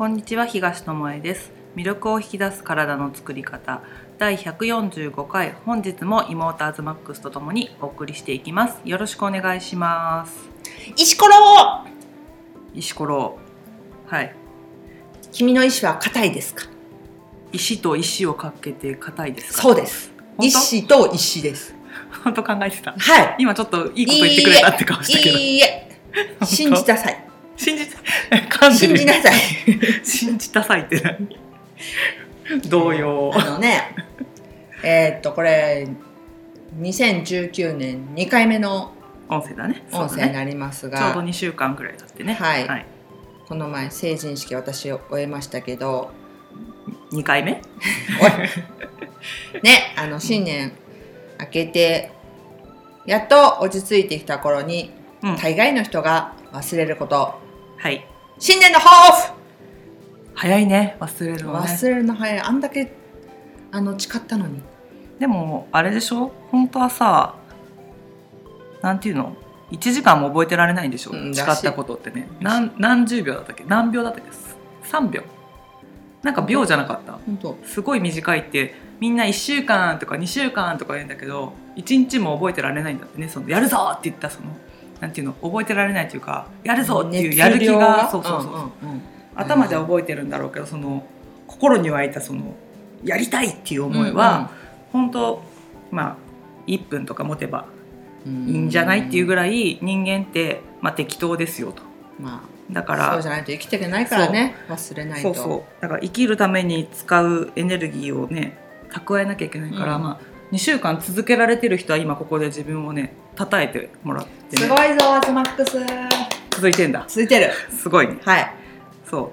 こんにちは東智恵です。魅力を引き出す体の作り方。第145回。本日もイモーターズマックスとともにお送りしていきます。よろしくお願いします。石ころ石ころ。はい。君の石は硬いですか？石と石をかけて硬いですか？そうです。石と石です。本当考えてた。はい。今ちょっといいこと言ってくれたって顔したけど。いいえ。当？信じなさい信じ信じなさい。信じたさいって何？同様あのねえーっとこれ2019年2回目の音声だね。音声になりますが、ちょうど2週間くらい経ってね。はい。はい、この前成人式私を終えましたけど。2回目？ねあの新年明けてやっと落ち着いてきた頃にうん。大概の人が忘れることはい。新年の抱負。早いね忘れるのね。忘れるの早い。あんだけあの誓ったのに。でもあれでしょ？本当はさなんていうの？1時間も覚えてられないんでしょ、うん誓ったことってね。何何十秒だったっけ？何秒だったっけ？3秒。なんか秒じゃなかった？本当。すごい短いってみんな1週間とか2週間とか言うんだけど1日も覚えてられないんだってねそのやるぞって言ったそのなんていうの覚えてられないというかやるぞっていうやる気がそうそうそう、んんうん。頭では覚えてるんだろうけどその心に湧いたそのやりたいっていう思いは、本当まあ1分とか持てばうん。いいんじゃないっていうぐらい人間って、まあ、適当ですよと。まだかあそうらじゃないと生きていけないからね忘れないと。そうそう。だから生きるために使うエネルギーをね蓄えなきゃいけないから、うん。まあ2週間続けられてる人は今ここで自分をね称えてもらって、ね、すごいぞアズマックス。続いてんだ。続いてる。すごいね。はい。そう。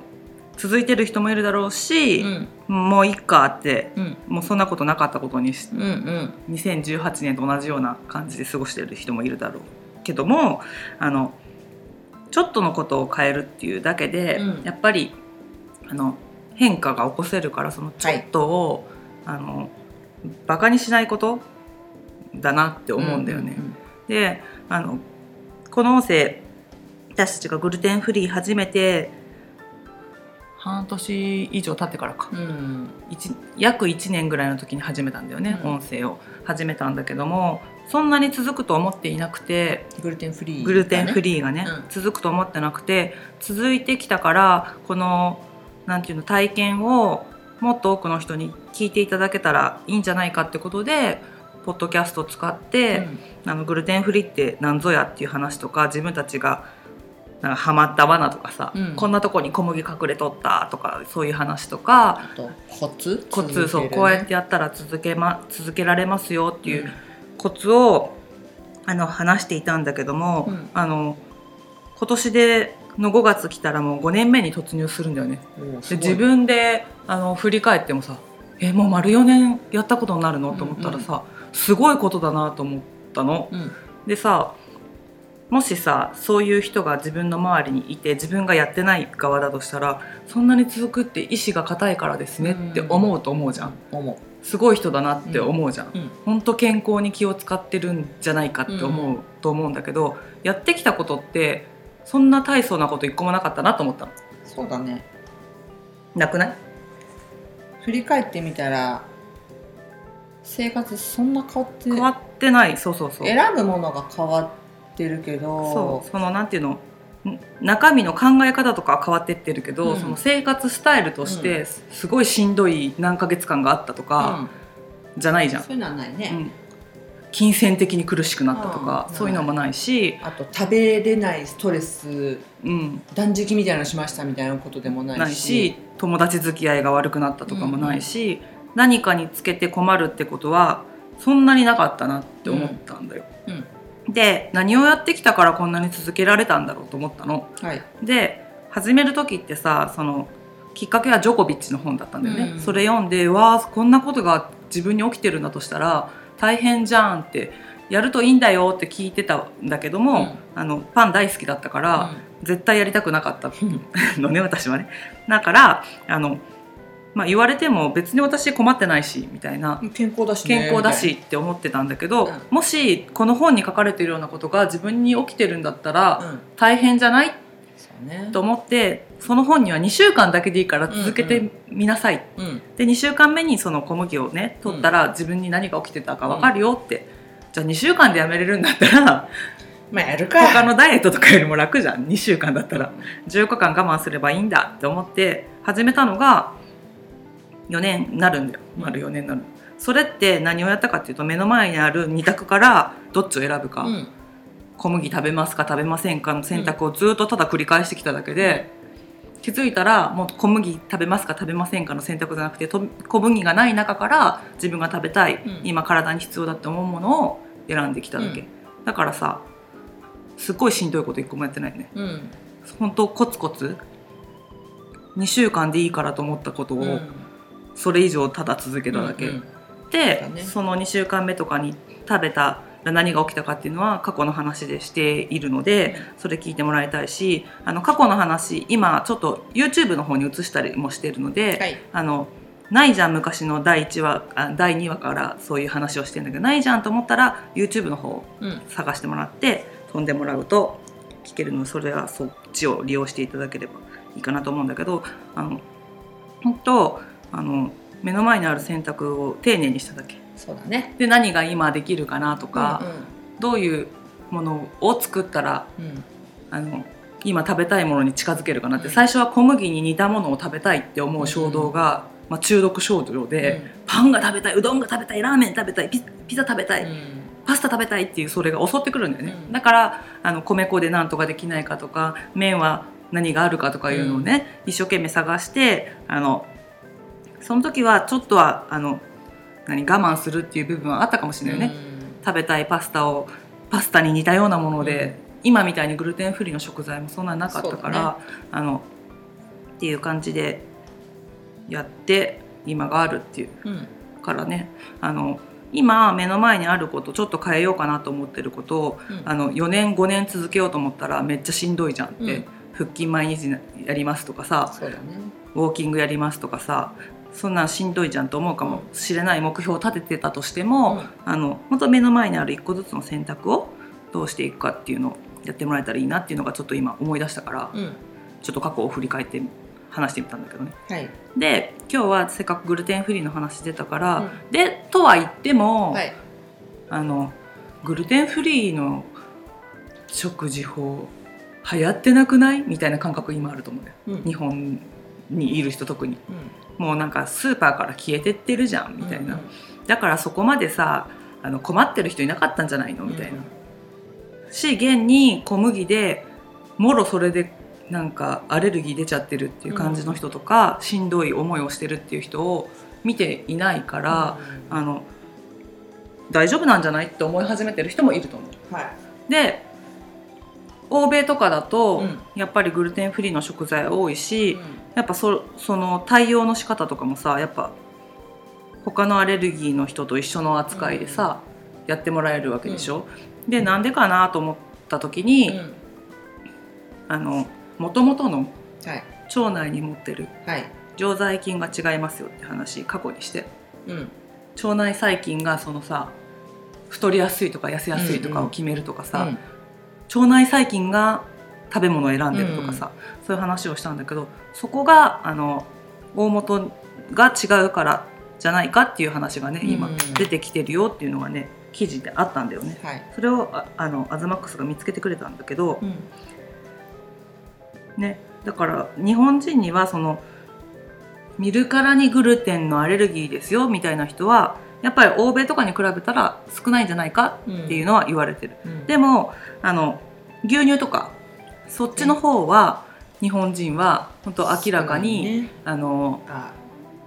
続いてる人もいるだろうしう、ん。もういっかってうん。もうそんなことなかったことにしうんうん。2018年と同じような感じで過ごしてる人もいるだろうけどもあのちょっとのことを変えるっていうだけで、うん。やっぱりあの変化が起こせるからそのちょっとを、あのバカにしないこと？だなって思うんだよね。うんであのこの音声私たちがグルテンフリー初めて半年以上経ってからか。うん。約1年ぐらいの時に始めたんだよね、うん。音声を。始めたんだけどもそんなに続くと思っていなくてグルテンフリーグルテンフリリーがねうん。続くと思ってなくて続いてきたからこのなんていうの体験をもっと多くの人に聞いていただけたらいいんじゃないかってことでポッドキャストを使って、あのグルテンフリーって何ぞやっていう話とか自分たちがなんかハマった罠とかさ、うん。こんなとこに小麦隠れとったとかそういう話とかコツ？コツ、そうこうやってやったら続け,、ま、続けられますよっていううん。コツをあの話していたんだけども、うん。あの今年での5月来たらもう5年目に突入するんだよね。で自分であの振り返ってもさ「えもう丸4年やったことになるの?」と思ったらさ、すごいことだなと思ったの。うんでさもしさそういう人が自分の周りにいて自分がやってない側だとしたらそんなに続くって意志が固いからですねって思うと思うじゃん。思すごい人だなって思うじゃん。ううん本当健康に気を使ってるんじゃないかって思うと思うんだけど、やってきたことってそんな大層なこと一個もなかったなと思ったの。そうだね。なくない？振り返ってみたら生活そんな変わって変わってない。そうそうそう。選ぶものが変わってるけどそう。そのなんていうの？ん？中身の考え方とかは変わってってるけど、うん。その生活スタイルとしてすごいしんどい何ヶ月間があったとか、じゃないじゃん、そういうのはないね、うん金銭的に苦しくなったとか、うん。そういうのもないし、あと食べれないストレスうん、断食みたいなのしましたみたいなことでもないし。友達付き合いが悪くなったとかもないし、何かにつけて困るってことはそんなになかったなって思ったんだよ。うん。で何をやってきたからこんなに続けられたんだろうと思ったの。はい。で始める時ってさそのきっかけはジョコビッチの本だったんだよね。うんそれ読んでわあこんなことが自分に起きてるんだとしたら大変じゃんってやるといいんだよって聞いてたんだけども、あのパン大好きだったから、絶対やりたくなかった。のね私はね。だからあの、まあ、言われても別に私困ってないしみたいなうん健康だしね。健康だしって思ってたんだけど、うん。もしこの本に書かれているようなことが自分に起きてるんだったらうん。大変じゃないそうね。と思ってその本には2週間だけでいいから続けてみなさい、うん。で2週間目にその小麦をね取ったら自分に何が起きてたか分かるよって、じゃあ2週間でやめれるんだったら まあやるか。他のダイエットとかよりも楽じゃん。2週間だったら。14日間我慢すればいいんだって思って始めたのが4年になるんだよ。丸4年になる、それって何をやったかっていうと目の前にある2択からどっちを選ぶか、うん小麦食べますか食べませんかの選択をずっとただ繰り返してきただけで、気づいたらもう小麦食べますか食べませんかの選択じゃなくてと小麦がない中から自分が食べたい、うん。今体に必要だって思うものを選んできただけ、うん。だからさすっごいしんどいこと一個もやってないよね。うん。本当コツコツ2週間でいいからと思ったことをうん。それ以上ただ続けただけ、うんでそうだね。その2週間目とかに食べたら何が起きたかっていうのは過去の話でしているので、それ聞いてもらいたいしあの過去の話今ちょっと YouTube の方に移したりもしてるので、はい。あのないじゃん昔の第1話あ第2話からそういう話をしてるんだけどないじゃんと思ったら YouTube の方探してもらって飛んでもらうと聞けるのでそれはそっちを利用していただければいいかなと思うんだけどあの本当あの目の前にある選択を丁寧にしただけそうだね。で何が今できるかなとか、どういうものを作ったらうん。うんあの今食べたいものに近づけるかなって、うん最初は小麦に似たものを食べたいって思う衝動が、まあ、中毒衝動で、パンが食べたいうどんが食べたいラーメン食べたいピピザ食べたい、うん。パスタ食べたいっていうそれが襲ってくるんだよね、うん。だからあの米粉で何とかできないかとか麺は何があるかとかいうのをね、一生懸命探してあのその時はちょっとはあの何我慢するっていう部分はあったかもしれないよね、食べたいパスタをパスタに似たようなもので、今みたいにグルテンフリーの食材もそんなになかったから、そうだあのっていう感じでやって今があるっていううん。うんからね。あの今目の前にあることちょっと変えようかなと思ってることをうん。あの4年5年続けようと思ったらめっちゃしんどいじゃんって、うん。腹筋毎日やりますとかさ。ね。ウォーキングやりますとかさそんなんしんどいじゃんと思うかもしれない目標を立ててたとしても、あの本当目の前にある一個ずつの選択をどうしていくかっていうのをやってもらえたらいいなっていうのがちょっと今思い出したからうん。ちょっと過去を振り返って話してみたんだけどね。はい。で今日はせっかくグルテンフリーの話出たから、うん。でとは言っても、はい。あのグルテンフリーの食事法流行ってなくない？みたいな感覚今あると思うようん。日本にいる人特に。うんもうなんかスーパーから消えてってるじゃんみたいな、うん。だからそこまでさあの困ってる人いなかったんじゃないの？みたいな、し現に小麦でもろそれでなんかアレルギー出ちゃってるっていう感じの人とか、しんどい思いをしてるっていう人を見ていないから、あの大丈夫なんじゃない？って思い始めてる人もいると思う。はい。で欧米とかだと、うん。やっぱりグルテンフリーの食材多いし、うん。やっぱそその対応の仕方とかもさやっぱ他のアレルギーの人と一緒の扱いでさ、やってもらえるわけでしょ？でなんでかなと思った時に、うん。あの元々のはい。腸内に持ってるはい。常在菌が違いますよって話過去にして。うん。腸内細菌がそのさ太りやすいとか痩せやすいとかを決めるとかさ、うん腸内細菌が食べ物を選んでるとかさ、そういう話をしたんだけどそこがあの大元が違うからじゃないかっていう話がね今うん。出てきてるよっていうのがね記事であったんだよね。はい。それをああのアズマックスが見つけてくれたんだけど、うん。ね、だから日本人にはその見るからにグルテンのアレルギーですよみたいな人はやっぱり欧米とかに比べたら少ないんじゃないかっていうのは言われてる。うん。でもあの牛乳とかそっちの方は日本人は本当明らかに、ね。あのあ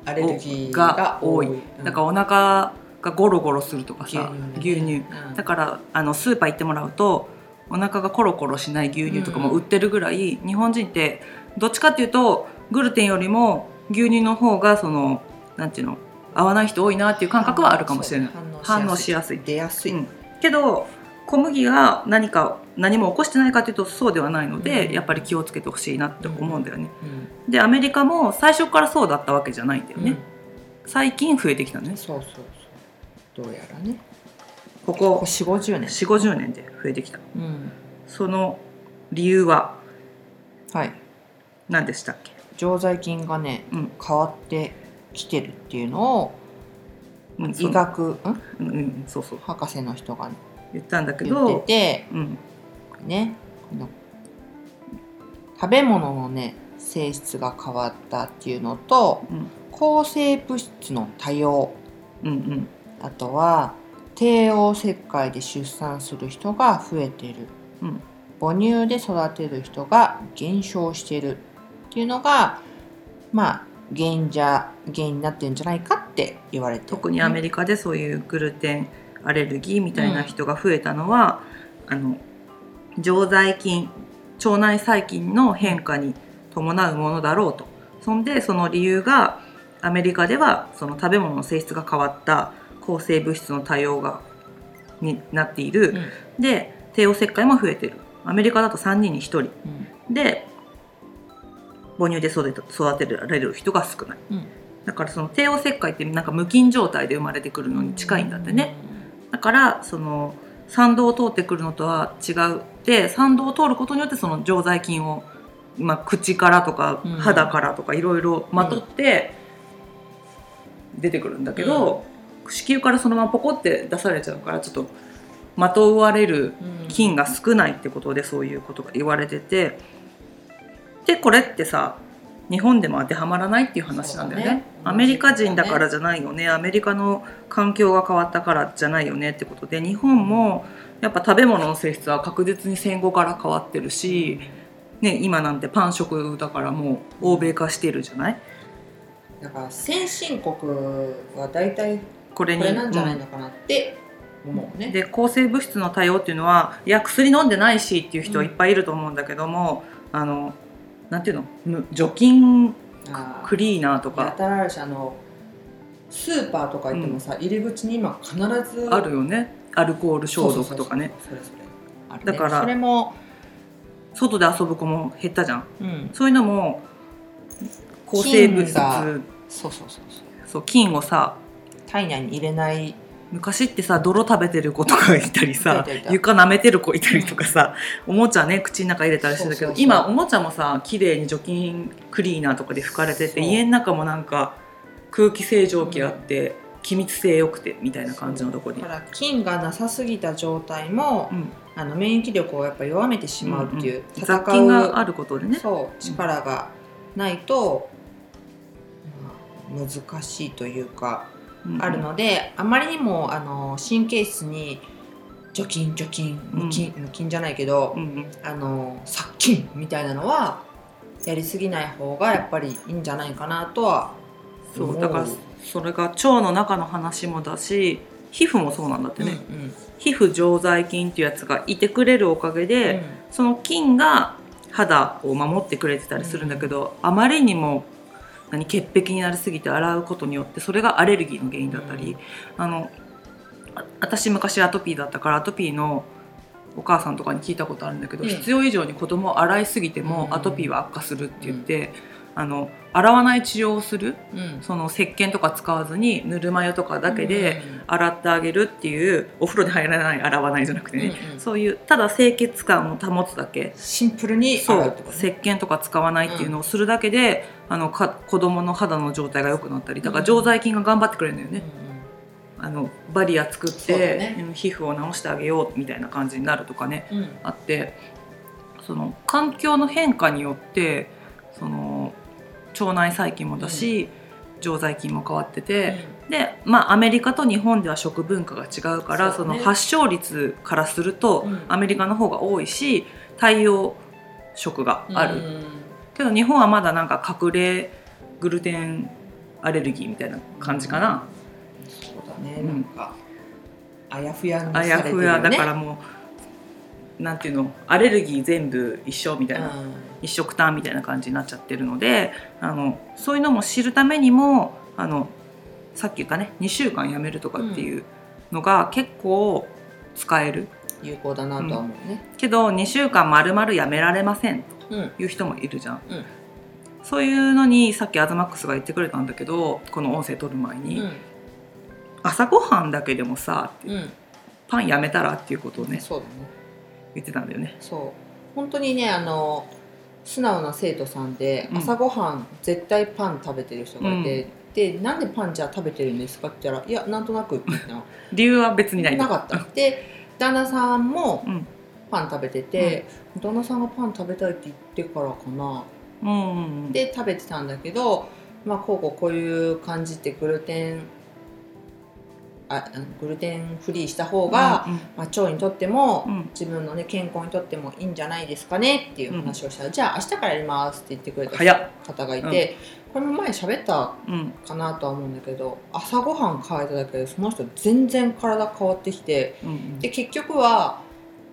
アレルギーがが多い。多い。だからお腹がゴロゴロするとかさ牛乳,、うん。だからあのスーパー行ってもらうとお腹がコロコロしない牛乳とかも売ってるぐらい、日本人ってどっちかっていうとグルテンよりも牛乳の方がそのなんていうの合わない人多いなっていう感覚はあるかもしれない。反応しやすい。出やすい、うん。けど小麦が何か何も起こしてないかというとそうではないので、うん。やっぱり気をつけてほしいなって思うんだよね。うん。でアメリカも最初からそうだったわけじゃないんだよね、うん。最近増えてきたね。そうそうそう。どうやらね。ここここ4 5 0年。4 5 0年で増えてきた。うん。その理由は？はい。何でしたっけ、常在菌がねうん。変わってきてるっていうのをうん、医学ん？うんうん、そうそう。博士の人が言ったんだけ言どっててうん。ねこの食べ物のね性質が変わったっていうのとうん。抗生物質の多様うんうん。あとは帝王切開で出産する人が増えてる。うん。母乳で育てる人が減少してるっていうのがまあ原因じゃ原因になってるんじゃないかって言われて。る特にアメリカでそういうグルテンアレルギーみたいな人が増えたのは、あの常在菌腸内細菌の変化に伴うものだろうと。そんでその理由がアメリカではその食べ物の性質が変わった抗生物質の多様がになっている、うん。で帝王切開も増えてる。アメリカだと3人に1人。うん。で母乳で育て育てられる人が少ない。うん。だからその帝王切開ってなんか無菌状態で生まれてくるのに近いんだってね、だからその産道を通ってくるのとは違うで産道を通ることによってその常在菌を、まあ、口からとかうん。肌からとかいろいろまとって出てくるんだけど、子宮からそのままポコって出されちゃうからちょっとまとわれるうん。菌が少ないってことでそういうことが言われててでこれってさ日本でも当てはまらないっていう話なんだよね。ね。アメリカ人だからじゃないよね。アメリカの環境が変わったからじゃないよねってことで日本もやっぱ食べ物の性質は確実に戦後から変わってるし、ね、今なんてパン食だからもう欧米化してるじゃない？だから先進国は大体これなんじゃないのかなって思うね。で抗生物質の多様っていうのはいや薬飲んでないしっていう人はいっぱいいると思うんだけども、あのなんていうの？む除菌クリーナーとやかたらあるしあのスーパーとか行ってもさ、入り口に今必ずあるよね。アルコール消毒とかね。だからそれも、外で遊ぶ子も減ったじゃん。うん、そういうのも抗生物質菌がそうそうそうそう。そう菌をさ体内に入れない昔ってさ泥食べてる子とかいたりさ床舐めてる子いたりとかさ、おもちゃね口の中入れたりしてたけど今おもちゃもさ綺麗に除菌クリーナーとかで拭かれてて家の中もなんか空気清浄機あって、気密性良くてみたいな感じのとこに。だから菌がなさすぎた状態も、うん。あの免疫力をやっぱ弱めてしまうっていう、うん戦う雑菌があることでね。そう力がないと、まあ難しいというか、うんあるのであまりにもあの神経質に除菌除菌無菌、無菌じゃないけど、うんうん。あの殺菌みたいなのはやりすぎない方がやっぱりいいんじゃないかなとは思そうだからそれが腸の中の話もだし皮膚もそうなんだってね、うんうん。皮膚常在菌っていうやつがいてくれるおかげで、その菌が肌を守ってくれてたりするんだけど、あまりにも何潔癖になりすぎて洗うことによってそれがアレルギーの原因だったり、あのあ私昔アトピーだったからアトピーのお母さんとかに聞いたことあるんだけど、うん必要以上に子供を洗いすぎてもうん。アトピーは悪化するって言って、あの洗わない治療をするうん。その石鹸とか使わずにぬるま湯とかだけでうん洗ってあげるっていうお風呂に入らない洗わないじゃなくてね、うんうん。そういうただ清潔感を保つだけ。シンプルにそう洗ってこと石鹸とか使わないっていうのをするだけで、あのか子供の肌の状態が良くなったりだから常在菌が頑張ってくれるんだよね、あのバリア作って、ね。うん皮膚を治してあげようみたいな感じになるとかねうんうん。あってその環境の変化によってその腸内細菌もだし、常在菌も変わってて、でまあアメリカと日本では食文化が違うからそ,、の発症率からすると、うん。アメリカの方が多いし太陽食がある、うん。けど日本はまだなんか隠れグルテンアレルギーみたいな感じかな、そうだね、うん。なんかあやふやにさあやふやだからもうなんていうのアレルギー全部一緒みたいな、うん一色単みたいな感じになっちゃってるのであのそういうのも知るためにもあのさっき言ったね2週間やめるとかっていうのが結構使える、有効だなとは思うね。けど2週間丸々やめられませんうん。という人もいるじゃん、うん。そういうのにさっきアズマックスが言ってくれたんだけどこの音声取る前に、うん。朝ごはんだけでもさうん。パンやめたらっていうことをねそうだね。言ってたんだよね。そう。本当にねあの素直な生徒さんでうん。朝ごはん絶対パン食べてる人がいて、でなんでパンじゃあ食べてるんですかって言ったらいやなんとなくって言ったの。理由は別にないなかった。で旦那さんもうん。パン食べてて、旦那さんがパン食べたいって言ってからかな。うんうんうん。で食べてたんだけどまあこうこうこういう感じってグルテンあグルテンフリーした方が、うんまあ、腸にとっても、うん。自分の、ね、健康にとってもいいんじゃないですかねっていう話をしたら、じゃあ明日からやりますって言ってくれた方がいて、これも前喋ったうん。かなとは思うんだけど朝ごはん変えただけでその人全然体変わってきてうんで結局は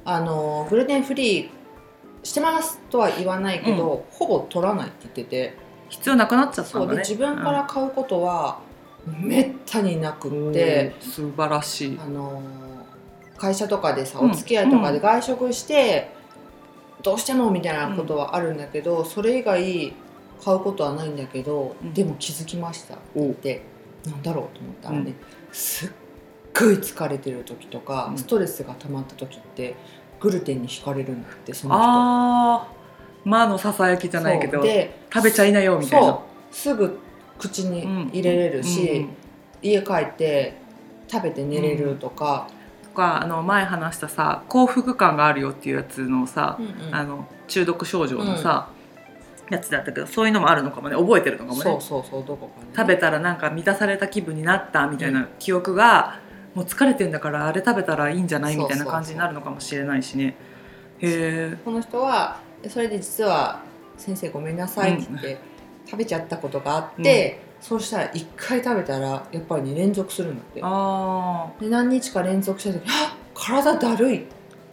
あのグルテンフリーしてますとは言わないけど、ほぼ取らないって言ってて。必要なくなっちゃったんだね。で自分から買うことはめったになくうんって。素晴らしい。あの会社とかでさうん。お付き合いとかで外食して、どうしてもみたいなことはあるんだけど、それ以外買うことはないんだけど、うん。でも気づきました。って言ってなんだろうと思ったらね、うん。すっごい疲れてる時とか、うん。ストレスが溜まった時ってグルテンに惹かれるんだってその人。ああ魔のささやきじゃないけど食べちゃいなよみたいな。すぐ口に入れれるし、うんうん家帰って食べて寝れるとか、とかあの前話したさ幸福感があるよっていうやつのさ、うんうん。あの中毒症状のさ、やつだったけどそういうのもあるのかもね。覚えてるのかもね。そうそうそうどこかね食べたらなんか満たされた気分になったみたいな記憶が、もう疲れてんだからあれ食べたらいいんじゃないみたいな感じになるのかもしれないしね。へえこの人はそれで実は「先生ごめんなさい」って言って、食べちゃったことがあって、そうしたら1回食べたらやっぱりね連続するんだって。あで何日か連続した時「あ体だるい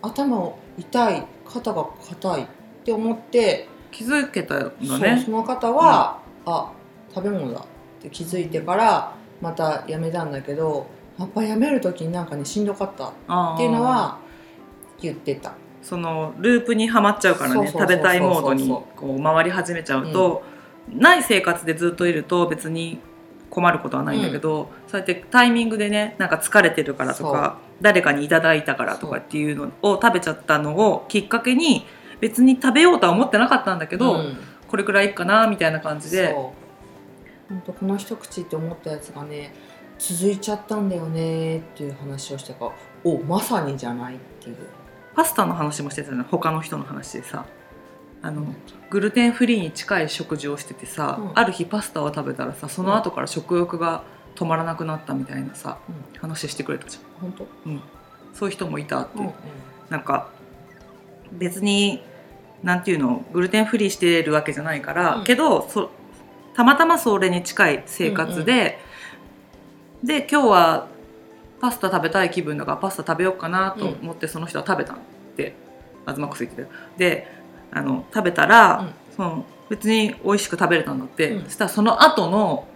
頭痛い肩が硬い」って思って、ー気づけたんだそうねその方は、あ食べ物だって気づいてからまたやめたんだけどやっぱやめる時になんかねしんどかったっていうのは言ってた。そのループにはまっちゃうからね食べたいモードにこう回り始めちゃうと、ない生活でずっといると別に困ることはないんだけど、そうやってタイミングでねなんか疲れてるからとか誰かにいただいたからとかっていうのを食べちゃったのをきっかけに別に食べようとは思ってなかったんだけど、うん。これくらいかなみたいな感じで。本当この一口って思ったやつがね続いちゃったんだよねっていう話をしてからおまさにじゃないっていう。パスタの話もしてたの他の人の話でさあのグルテンフリーに近い食事をしててさ、うん。ある日パスタを食べたらさその後から食欲が止まらなくなったみたいなさ、う話してくれたじ本当、ゃん、うん、そういう人もいたって、うんなんか別になんていうのグルテンフリーしてるわけじゃないから、うん。けどそたまたまそれに近い生活で、で今日はパスタ食べたい気分だからパスタ食べようかなと思ってその人は食べたんって東マックス言ってたであの食べたら、その別に美味しく食べれたんだって、うん。そしたらその後の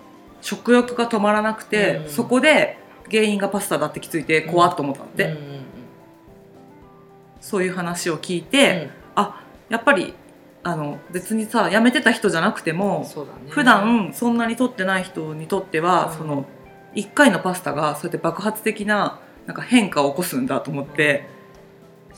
食欲が止まらなくて、うん。そこで原因がパスタだって気づいて怖っと思ったって、うんうんうん。そういう話を聞いて、あやっぱりあの別にさやめてた人じゃなくてうんも、そうだね。普段そんなに取ってない人にとっては、うん。その1回のパスタがそうやって爆発的ななんか変化を起こすんだと思って、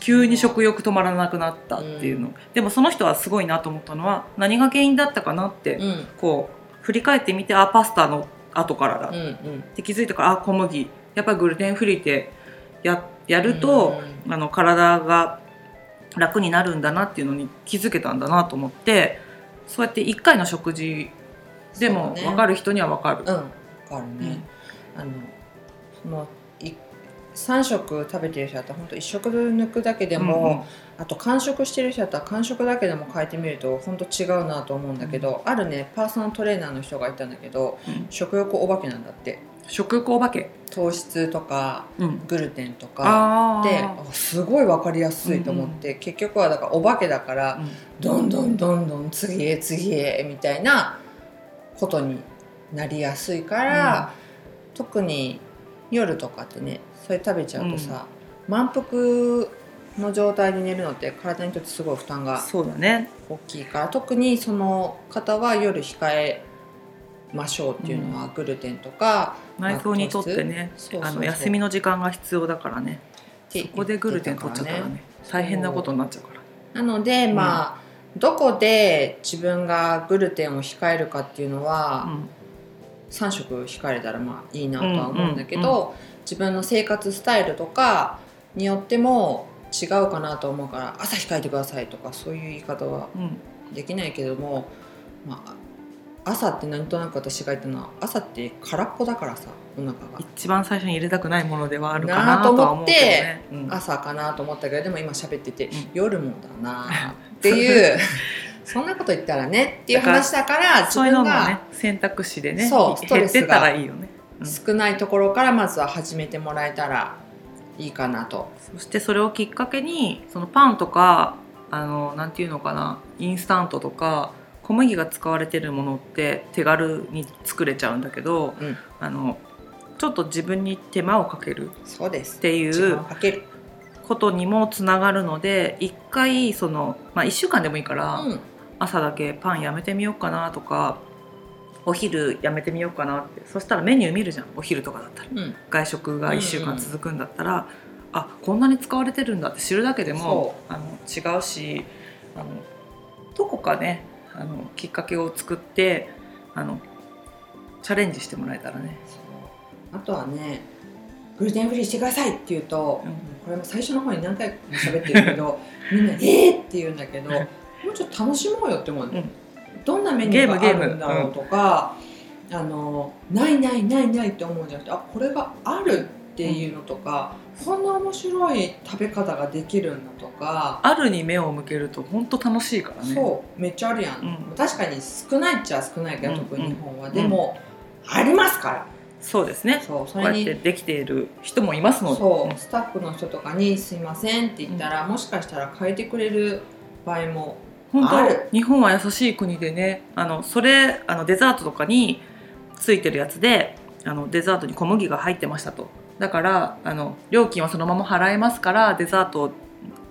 急に食欲止まらなくなったっていうの、でもその人はすごいなと思ったのは何が原因だったかなって、うん。こう振り返ってみてあパスタの後からだ。っうんうん。て気づいたからあ小麦。やっぱりグルテンフリーってややると、あの体が楽になるんだなっていうのに気づけたんだなと思ってそうやって1回の食事でも分かる人には分かる。うん。わかるね、あのそのい3食食べてる人だったら本当1食抜くだけでも、あと完食してる人だったら完食だけでも変えてみると本当違うなと思うんだけど、あるねパーソナルトレーナーの人がいたんだけどうん。食欲お化けなんだって。食欲お化け、糖質とかうん、グルテンとか。あですごい分かりやすいと思って、結局はだからお化けだからうん。どんどんどんどん次へ次へみたいなことになりやすいから、特に夜とかってねそれ食べちゃうとさ、満腹の状態で寝るのって体にとってすごい負担がそうだね。大きいから特にその方は夜控えましょうっていうのは、グルテンとか内臓にとってねあの休みの時間が必要だからね。そこでグルテン取っちゃったらね。大変なことになっちゃうから。なので、うん。まあどこで自分がグルテンを控えるかっていうのうは、ん。3食控えれたらまあいいなとは思うんだけど、うんうん自分の生活スタイルとかによっても違うかなと思うから朝控えてくださいとかそういう言い方はうんできないけども、まあ、朝ってなんとなく私が言ったのは朝って空っぽだからさお腹が一番最初に入れたくないものではあるかなとは思うけどね。うん朝かなと思ったけどでも今喋ってて、ん夜もだな っていうそんなこと言ったらねっていう話だから自そういうの分がもね選択肢でねそうストレスが減ってったらいいよね。うん少ないところからまずは始めてもらえたらいいかなと。そしてそれをきっかけにそのパンとかあのなんていうのかなインスタントとか小麦が使われてるものって手軽に作れちゃうんだけどうん、あのちょっと自分に手間をかけるっそうです。ていうをかける。ことにもつながるので一回その、まあ、1週間でもいいから、うん、朝だけパンやめてみようかなとかお昼やめてみようかなって。そしたらメニュー見るじゃん。お昼とかだったら。うん、外食が1週間続くんだったら、あこんなに使われてるんだって知るだけでもあの違うしあのどこかねあのきっかけを作ってあのチャレンジしてもらえたらね。あとはね、グルテンフリーしてくださいって言うと、うん。これも最初の方に何回も喋ってるけど、みんなえーって言うんだけど、もうちょっと楽しもうよって思うの、うんどんなメニューがあるんだろうとか、あのないないないないって思うんじゃなくて、あこれがあるっていうのとか、こんな面白い食べ方ができるんだとか。あるに目を向けると本当楽しいからね。そうめっちゃあるやん、うん。確かに少ないっちゃ少ないけど、うん特に日本は、ん。でも、ありますから。そうですね。そうそこうやれにってできている人もいますので。そうスタッフの人とかに「すいません」って言ったら、もしかしたら変えてくれる場合も本当日本は優しい国でねあのそれあのデザートとかについてるやつであのデザートに小麦が入ってましたと。だからあの料金はそのまま払えますからデザートを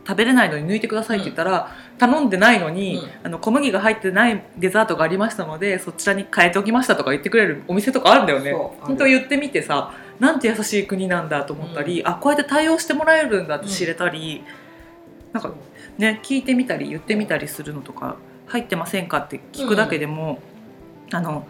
食べれないのに抜いてくださいって言ったら、頼んでないのに、うん。あの小麦が入ってないデザートがありましたのでそちらに変えておきましたとか言ってくれるお店とかあるんだよね。本当言ってみてさなんて優しい国なんだと思ったり、あこうやって対応してもらえるんだって知れたり、なんかね、聞いてみたり言ってみたりするのとか入ってませんかって聞くだけでも、あの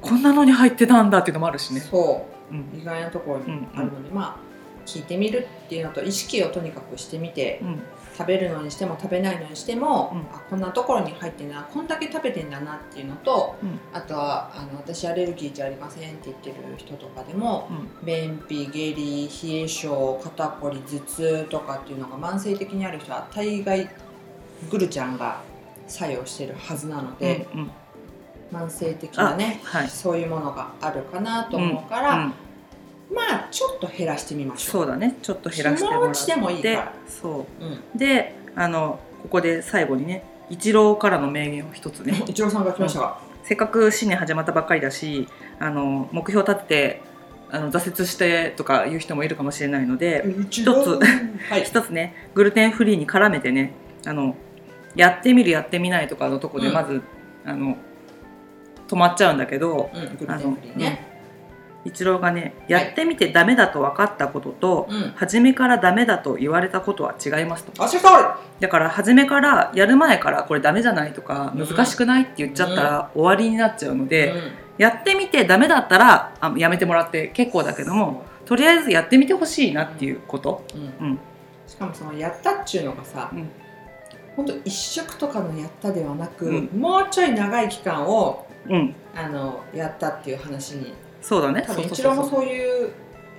こんなのに入ってたんだっていうのもあるしね。そう。うん。意外なところにあるので、まあ聞いてみるっていうのと意識をとにかくしてみてうん食べるのにしても食べないのにしても、うん。あこんなところに入ってんだなこんだけ食べてんだなっていうのと、うん。あとはあの私アレルギーじゃありませんって言ってる人とかでも、うん。便秘下痢冷え性肩こり頭痛とかっていうのが慢性的にある人は大概グルちゃんが作用してるはずなので、うんうん。慢性的なね、はい。そういうものがあるかなと思うから、うんまあちょっと減らしてみましょう。そうだね。ちょっと減らしてもらって。でもいいから。そう。んうであのここで最後にね一郎からの名言を一つね。一郎さんが来ました。が、せっかく新年始まったばっかりだしあの目標立ててあの挫折してとかいう人もいるかもしれないので、一郎はい、一つねグルテンフリーに絡めてねあのやってみるやってみないとかのとこでうん。まず、あの止まっちゃうんだけどうん、グルテンフリーね。一郎がねやってみてダメだと分かったことと、うん。初めからダメだと言われたことは違いますと。あ、それ通だから初めからやる前からこれダメじゃないとかうん難しくないって言っちゃったら終わりになっちゃうのり。で、うん。やってみてダメだったらあやめてもらって結構だけどもとりあえずやってみてほしいなっていうこと、うん。うん。しかもそのやったっちゅうのがさ、うん。ほんと一食とかのやったではなく、うん。もうちょい長い期間をうん、あのやったっていう話にそうだね。多分一郎もそういう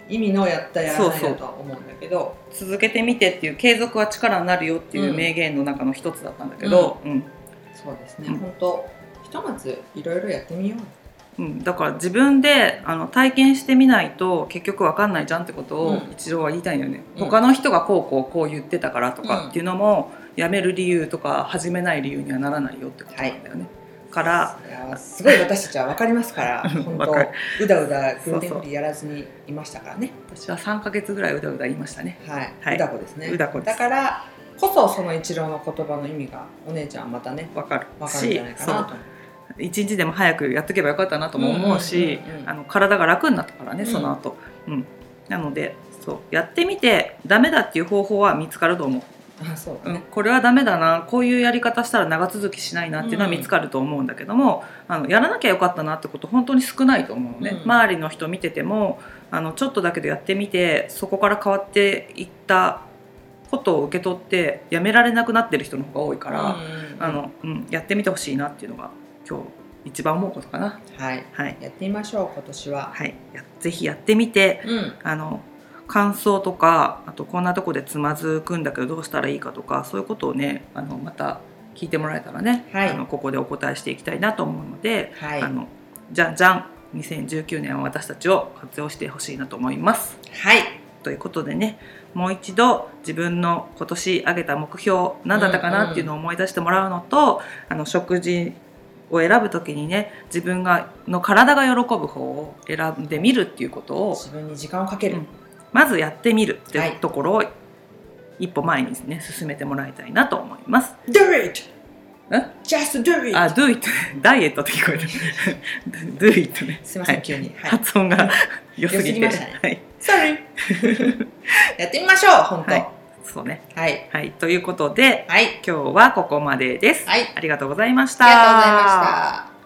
意味のやったやらないだとは思うんだけど。続けてみてっていう継続は力になるよっていう名言の中の一つだったんだけど、うん。そうですね、うん。本当ひとまずいろいろやってみよう。うん、だから自分であの体験してみないと結局わかんないじゃんってことをうん。一郎は言いたいんだよね、うん。他の人がこうこうこう言ってたからとうんかっていうのも、やめる理由とか始めない理由にはならないよってことなんだよね、から。すごい私たちは分かりますから 本当うだうだグルテンやらずにいましたからね。私は3ヶ月ぐらいうだうだ言いましたね。はい、はい。うだこですね。うだだからこそその一郎の言葉の意味がお姉ちゃんはまたねわかる。分かるんじゃないかなと。一日でも早くやっとけばよかったなとも思うし体が楽になったからねうん。その後、うん。なのでそう。やってみてダメだっていう方法は見つかると思うあそうだね、うんこれはダメだな。こういうやり方したら長続きしないなっていうのは見つかると思うんだけども、あのやらなきゃよかったなってこと本当に少ないと思うのね、うん。周りの人見ててもあのちょっとだけどやってみてそこから変わっていったことを受け取ってやめられなくなってる人の方が多いから、うん。あのうん、やってみてほしいなっていうのが今日一番思うことかな。はい。はい、やってみましょう今年は。はい、やぜひやってみてうん。あの感想とかあとこんなとこでつまずくんだけどどうしたらいいかとかそういうことをねあのまた聞いてもらえたらね、はい。あのここでお答えしていきたいなと思うので、はい。あのじゃんじゃん2019年は私たちを活用してほしいなと思います。はい。ということでねもう一度自分の今年挙げた目標何だったかなっていうのを思い出してもらうのと、あの食事を選ぶ時にね自分がの体が喜ぶ方を選んでみるっていうことを自分に時間をかける、うんまずやってみるってはいいうところを一歩前にね進めてもらいたいなと思います。Do it! え？Just do it! あ、do it ダイエットって聞こえた。do it ね。すいません、はい急に、はい、発音が良すぎて。ぎましたねはい Sorry やってみましょう本当そうね。はいはい、ということではい、今日はここまでです。はいありがとうございました。ありがとうございました